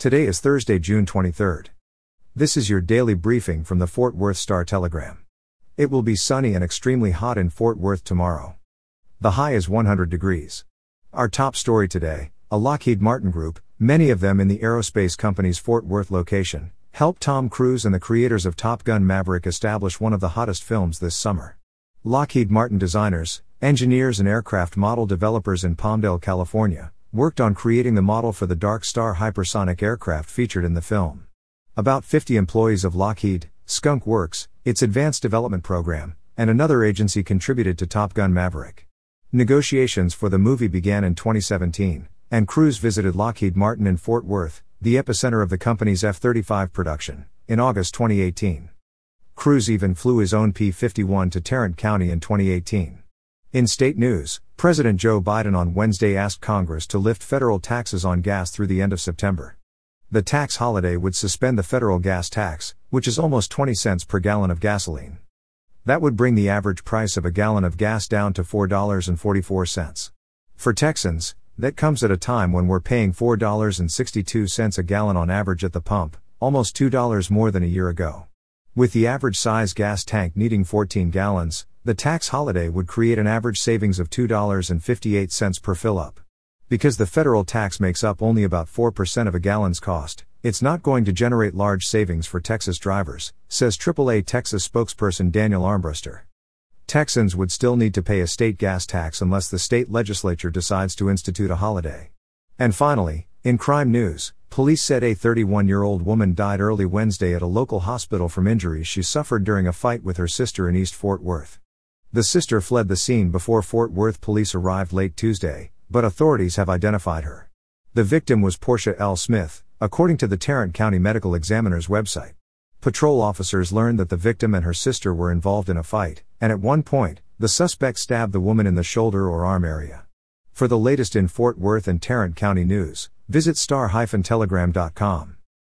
Today is Thursday, June 23rd. This is your daily briefing from the Fort Worth Star Telegram. It will be sunny and extremely hot in Fort Worth tomorrow. The high is 100 degrees. Our top story today a Lockheed Martin group, many of them in the aerospace company's Fort Worth location, helped Tom Cruise and the creators of Top Gun Maverick establish one of the hottest films this summer. Lockheed Martin designers, engineers, and aircraft model developers in Palmdale, California, worked on creating the model for the Dark Star hypersonic aircraft featured in the film. About 50 employees of Lockheed, Skunk Works, its advanced development program, and another agency contributed to Top Gun Maverick. Negotiations for the movie began in 2017, and Cruise visited Lockheed Martin in Fort Worth, the epicenter of the company's F 35 production, in August 2018. Cruise even flew his own P 51 to Tarrant County in 2018. In state news, President Joe Biden on Wednesday asked Congress to lift federal taxes on gas through the end of September. The tax holiday would suspend the federal gas tax, which is almost 20 cents per gallon of gasoline. That would bring the average price of a gallon of gas down to $4.44. For Texans, that comes at a time when we're paying $4.62 a gallon on average at the pump, almost $2 more than a year ago. With the average size gas tank needing 14 gallons, the tax holiday would create an average savings of $2.58 per fill up. Because the federal tax makes up only about 4% of a gallon's cost, it's not going to generate large savings for Texas drivers, says AAA Texas spokesperson Daniel Armbruster. Texans would still need to pay a state gas tax unless the state legislature decides to institute a holiday. And finally, in crime news, police said a 31 year old woman died early Wednesday at a local hospital from injuries she suffered during a fight with her sister in East Fort Worth. The sister fled the scene before Fort Worth police arrived late Tuesday, but authorities have identified her. The victim was Portia L. Smith, according to the Tarrant County Medical Examiner's website. Patrol officers learned that the victim and her sister were involved in a fight, and at one point, the suspect stabbed the woman in the shoulder or arm area. For the latest in Fort Worth and Tarrant County news, visit star-telegram.com.